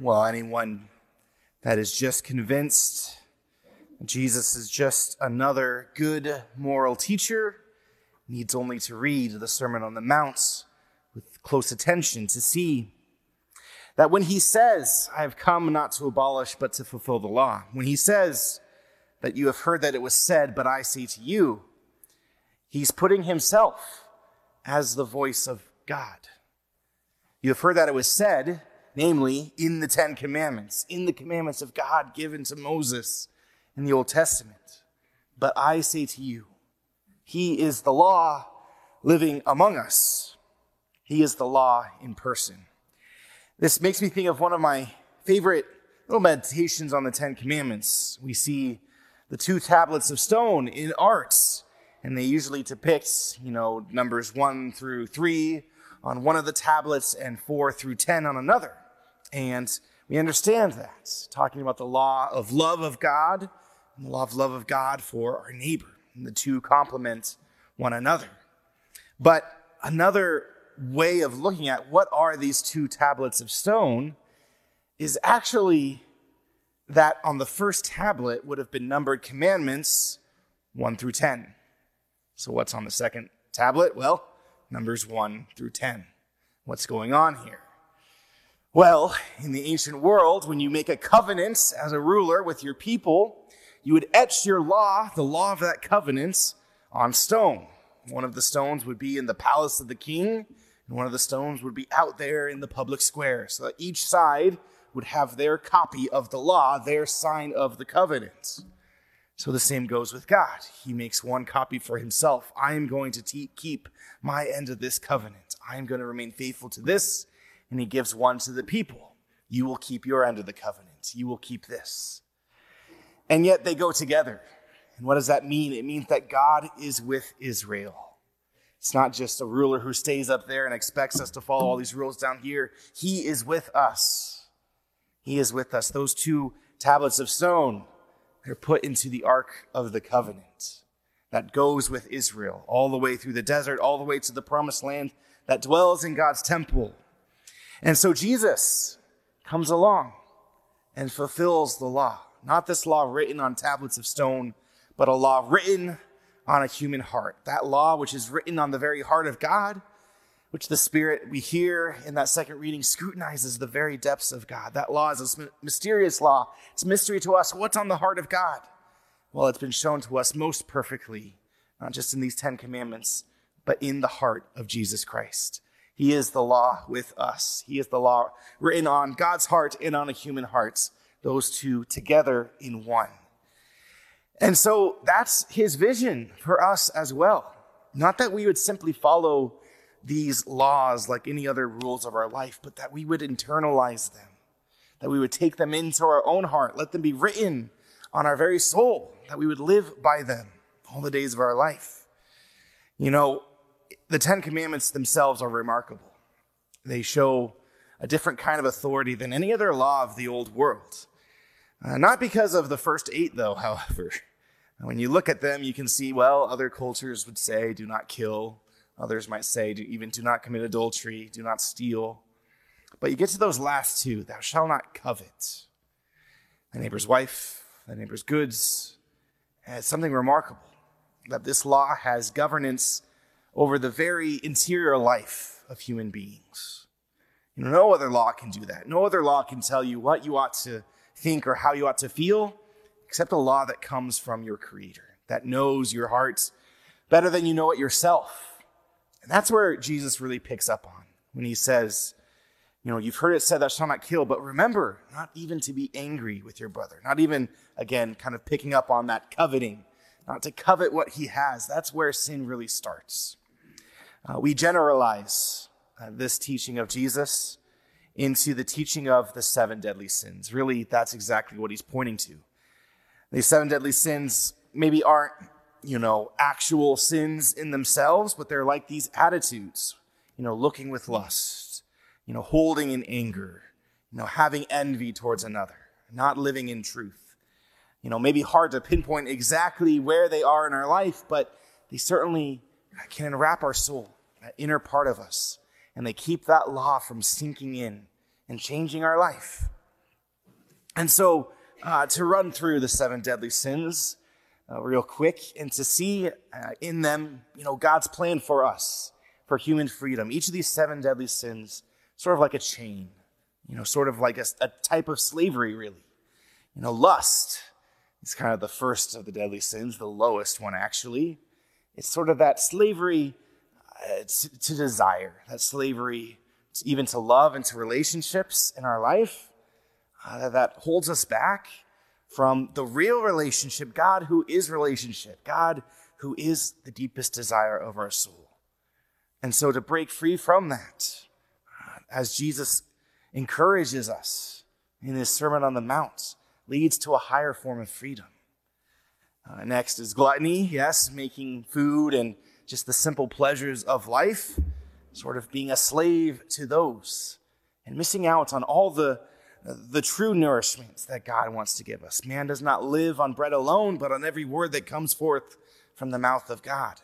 Well, anyone that is just convinced Jesus is just another good moral teacher needs only to read the Sermon on the Mount with close attention to see that when he says, I have come not to abolish but to fulfill the law, when he says that you have heard that it was said, but I say to you, he's putting himself as the voice of God. You have heard that it was said, namely in the Ten Commandments, in the commandments of God given to Moses in the Old Testament. But I say to you, he is the law living among us. He is the law in person. This makes me think of one of my favorite little meditations on the Ten Commandments. We see the two tablets of stone in art, and they usually depict, you know, numbers one through three on one of the tablets and four through ten on another. And we understand that, talking about the law of love of God and the law of love of God for our neighbor. And the two complement one another. But another way of looking at what are these two tablets of stone is actually that on the first tablet would have been numbered commandments 1 through 10. So, what's on the second tablet? Well, numbers 1 through 10. What's going on here? Well, in the ancient world, when you make a covenant as a ruler with your people, you would etch your law, the law of that covenant, on stone. One of the stones would be in the palace of the king, and one of the stones would be out there in the public square. So that each side would have their copy of the law, their sign of the covenant. So the same goes with God. He makes one copy for himself. I am going to te- keep my end of this covenant. I am going to remain faithful to this. And he gives one to the people. You will keep your end of the covenant. You will keep this. And yet they go together. And what does that mean? It means that God is with Israel. It's not just a ruler who stays up there and expects us to follow all these rules down here. He is with us. He is with us. Those two tablets of stone they're put into the Ark of the Covenant that goes with Israel all the way through the desert, all the way to the promised land that dwells in God's temple. And so Jesus comes along and fulfills the law. Not this law written on tablets of stone, but a law written on a human heart. That law, which is written on the very heart of God, which the Spirit we hear in that second reading scrutinizes the very depths of God. That law is a mysterious law. It's a mystery to us. What's on the heart of God? Well, it's been shown to us most perfectly, not just in these Ten Commandments, but in the heart of Jesus Christ. He is the law with us. He is the law written on God's heart and on a human heart, those two together in one. And so that's his vision for us as well. Not that we would simply follow these laws like any other rules of our life, but that we would internalize them, that we would take them into our own heart, let them be written on our very soul, that we would live by them all the days of our life. You know, the Ten Commandments themselves are remarkable. They show a different kind of authority than any other law of the old world. Uh, not because of the first eight, though, however. When you look at them, you can see, well, other cultures would say, do not kill. Others might say, even do not commit adultery, do not steal. But you get to those last two, thou shalt not covet thy neighbor's wife, thy neighbor's goods. And it's something remarkable that this law has governance over the very interior life of human beings. You know, no other law can do that. No other law can tell you what you ought to think or how you ought to feel except a law that comes from your Creator, that knows your hearts better than you know it yourself. And that's where Jesus really picks up on when he says, you know, you've heard it said, Thou shalt not kill, but remember not even to be angry with your brother. Not even, again, kind of picking up on that coveting, not to covet what he has. That's where sin really starts. Uh, we generalize uh, this teaching of Jesus into the teaching of the seven deadly sins. Really, that's exactly what he's pointing to. These seven deadly sins maybe aren't, you know, actual sins in themselves, but they're like these attitudes, you know, looking with lust, you know, holding in anger, you know, having envy towards another, not living in truth. You know, maybe hard to pinpoint exactly where they are in our life, but they certainly can enwrap our soul, that inner part of us, and they keep that law from sinking in and changing our life. And so, uh, to run through the seven deadly sins uh, real quick and to see uh, in them, you know, God's plan for us, for human freedom. Each of these seven deadly sins, sort of like a chain, you know, sort of like a, a type of slavery, really. You know, lust is kind of the first of the deadly sins, the lowest one, actually. It's sort of that slavery uh, to, to desire, that slavery to, even to love and to relationships in our life uh, that holds us back from the real relationship, God who is relationship, God who is the deepest desire of our soul. And so to break free from that, uh, as Jesus encourages us in his Sermon on the Mount, leads to a higher form of freedom. Uh, next is gluttony, yes, making food and just the simple pleasures of life, sort of being a slave to those and missing out on all the the true nourishments that God wants to give us. Man does not live on bread alone, but on every word that comes forth from the mouth of God.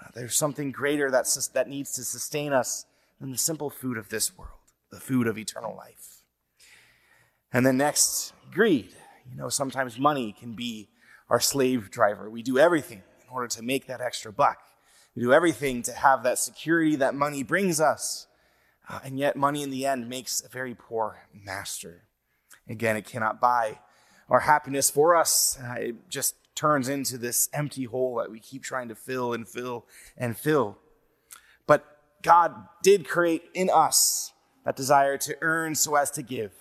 Uh, there's something greater that, that needs to sustain us than the simple food of this world, the food of eternal life. And then next, greed. You know, sometimes money can be our slave driver. We do everything in order to make that extra buck. We do everything to have that security that money brings us. Uh, and yet, money in the end makes a very poor master. Again, it cannot buy our happiness for us. Uh, it just turns into this empty hole that we keep trying to fill and fill and fill. But God did create in us that desire to earn so as to give,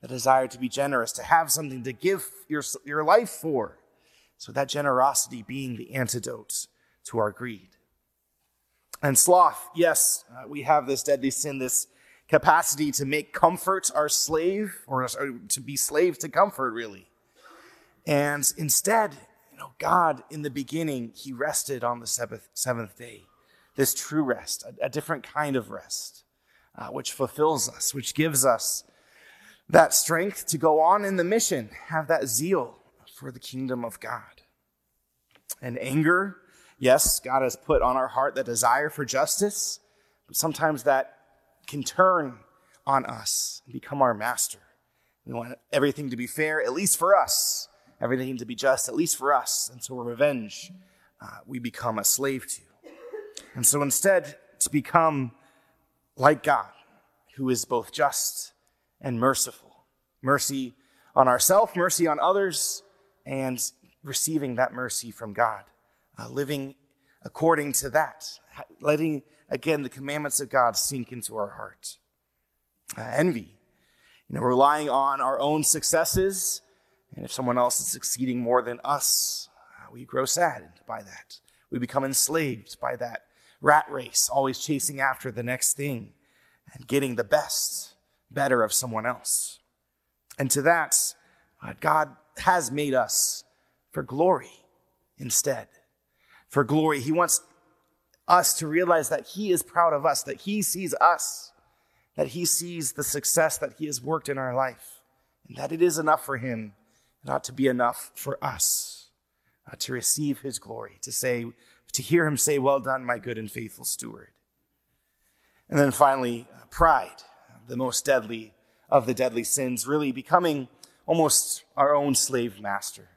the desire to be generous, to have something to give your, your life for. So that generosity being the antidote to our greed. And sloth, yes, uh, we have this deadly sin, this capacity to make comfort our slave, or, or to be slave to comfort, really. And instead, you know, God in the beginning, He rested on the seventh, seventh day. This true rest, a, a different kind of rest, uh, which fulfills us, which gives us that strength to go on in the mission, have that zeal for the kingdom of God. And anger, Yes, God has put on our heart the desire for justice, but sometimes that can turn on us and become our master. We want everything to be fair, at least for us, everything to be just, at least for us. And so revenge, uh, we become a slave to. And so instead, to become like God, who is both just and merciful. Mercy on ourselves, mercy on others, and receiving that mercy from God uh, living according to that, letting, again, the commandments of God sink into our heart. Uh, envy, you know, relying on our own successes, and if someone else is succeeding more than us, uh, we grow saddened by that. We become enslaved by that rat race, always chasing after the next thing and getting the best, better of someone else. And to that, uh, God has made us for glory instead for glory. He wants us to realize that He is proud of us, that He sees us, that He sees the success that He has worked in our life, and that it is enough for Him, not to be enough for us, uh, to receive His glory, to say, to hear Him say, Well done, my good and faithful steward. And then finally, uh, pride, the most deadly of the deadly sins, really becoming almost our own slave master.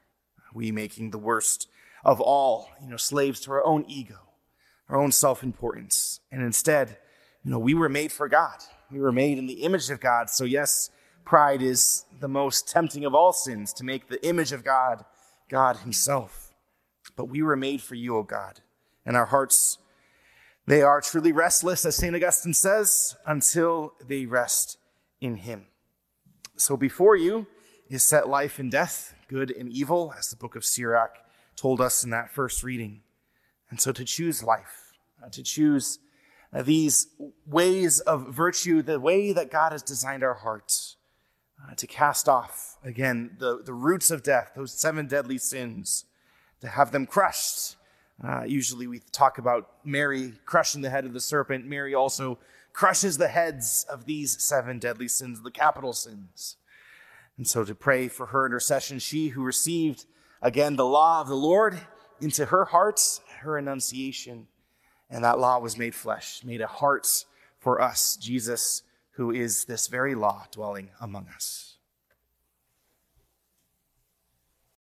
We making the worst of all, you know, slaves to our own ego, our own self importance. And instead, you know, we were made for God. We were made in the image of God. So, yes, pride is the most tempting of all sins to make the image of God God Himself. But we were made for you, O God. And our hearts, they are truly restless, as St. Augustine says, until they rest in Him. So before you is set life and death, good and evil, as the book of Sirach told us in that first reading. And so to choose life, uh, to choose uh, these ways of virtue, the way that God has designed our hearts, uh, to cast off, again, the, the roots of death, those seven deadly sins, to have them crushed. Uh, usually we talk about Mary crushing the head of the serpent. Mary also crushes the heads of these seven deadly sins, the capital sins. And so to pray for her intercession, she who received again the law of the Lord into her heart, her annunciation, And that law was made flesh, made a heart for us, Jesus, who is this very law dwelling among us.